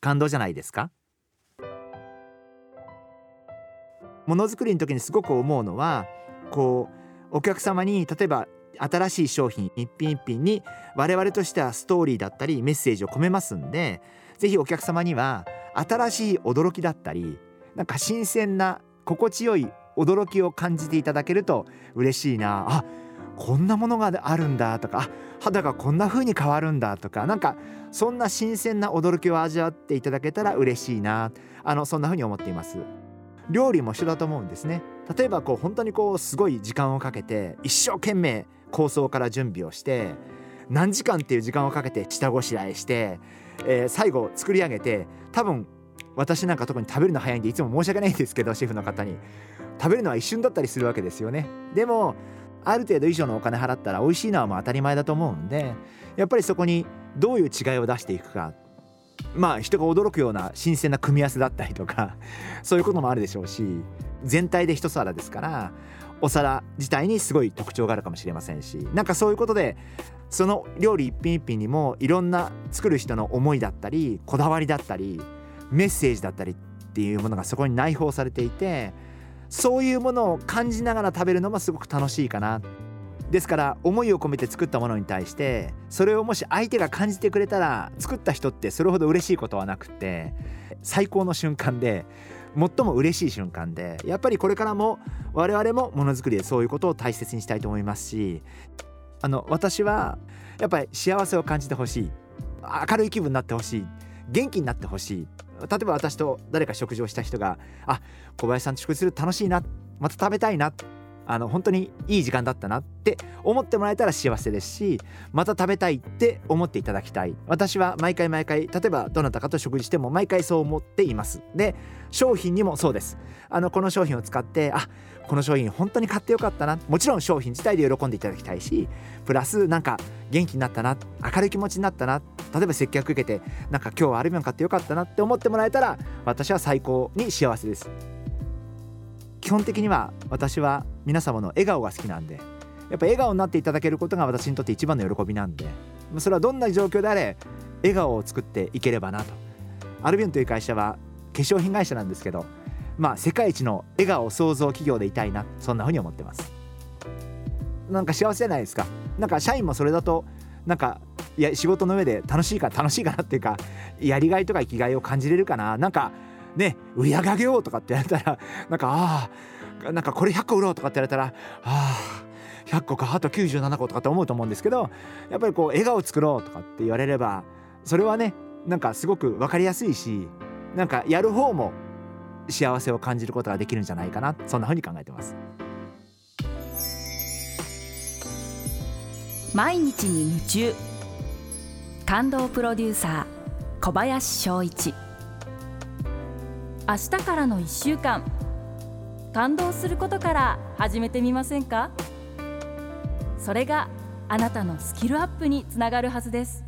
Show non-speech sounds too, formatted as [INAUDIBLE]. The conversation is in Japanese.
感動じゃないですか？ものづくりの時にすごく思うのはこうお客様に例えば新しい商品一品一品に我々としてはストーリーだったりメッセージを込めますんでぜひお客様には新しい驚きだったりなんか新鮮な心地よい驚きを感じていただけると嬉しいな。あこんなものがあるんだとか肌がこんな風に変わるんだとかなんかそんな新鮮な驚きを味わっていただけたら嬉しいなあのそんな風に思っています。料理も一緒だと思うんですね。例えばこう本当にこうすごい時間をかけて一生懸命構想から準備をして何時間っていう時間をかけて下ごしらえして、えー、最後作り上げて多分私なんか特に食べるの早いんでいつも申し訳ないんですけどシェフの方に。食べるのは一瞬だったりするわけですよね。でもある程度以上のお金払ったら美味しいのはもう当たり前だと思うんでやっぱりそこにどういう違いを出していくか。まあ人が驚くような新鮮な組み合わせだったりとか [LAUGHS] そういうこともあるでしょうし全体で一皿ですからお皿自体にすごい特徴があるかもしれませんしなんかそういうことでその料理一品一品にもいろんな作る人の思いだったりこだわりだったりメッセージだったりっていうものがそこに内包されていてそういうものを感じながら食べるのもすごく楽しいかな。ですから思いを込めて作ったものに対してそれをもし相手が感じてくれたら作った人ってそれほど嬉しいことはなくって最高の瞬間で最も嬉しい瞬間でやっぱりこれからも我々もものづくりでそういうことを大切にしたいと思いますしあの私はやっぱり幸せを感じてほしい。明るい気分になってほしい。元気になってほしい。例えば私と誰か食事をした人があ小林さんと食事する楽しいなまた食べたいなあの本当にいい時間だったなって思ってもらえたら幸せですしまた食べたいって思っていただきたい。私は毎回毎回例えばどなたかと食事しても毎回そう思っています。で商品にもそうです。あのこの商品を使ってあこの商品本当に買ってよかったな。もちろん商品自体で喜んでいただきたいしプラスなんか元気になったな明るい気持ちになったな。例えば接客受けてなんか今日はアルビオン買ってよかったなって思ってもらえたら私は最高に幸せです。基本的には私は皆様の笑顔が好きなんでやっぱ笑顔になっていただけることが私にとって一番の喜びなんでそれはどんな状況であれ笑顔を作っていければなと。アルビオンという会社は化粧品会社なんですけどまあ世界一の笑顔創造企業でいたいなそんなふうに思ってます。なんか幸せじゃないですか。なんか社員もそれだとなんかいや仕事の上で楽しいか楽しいかなっていうかやりがいとか生きがいを感じれるかな。なんかね売り上げようとかってやったら [LAUGHS] なんかああなんかこれ100個売ろうとかって言われたらああ100個かあと97個とかって思うと思うんですけどやっぱりこう笑顔作ろうとかって言われればそれはねなんかすごく分かりやすいしなんかやる方も幸せを感じることができるんじゃないかなそんなふうに考えてます。毎日に夢中。感動プロデューサー小林翔一。明日からの1週間。感動することから始めてみませんか？それがあなたのスキルアップにつながるはずです。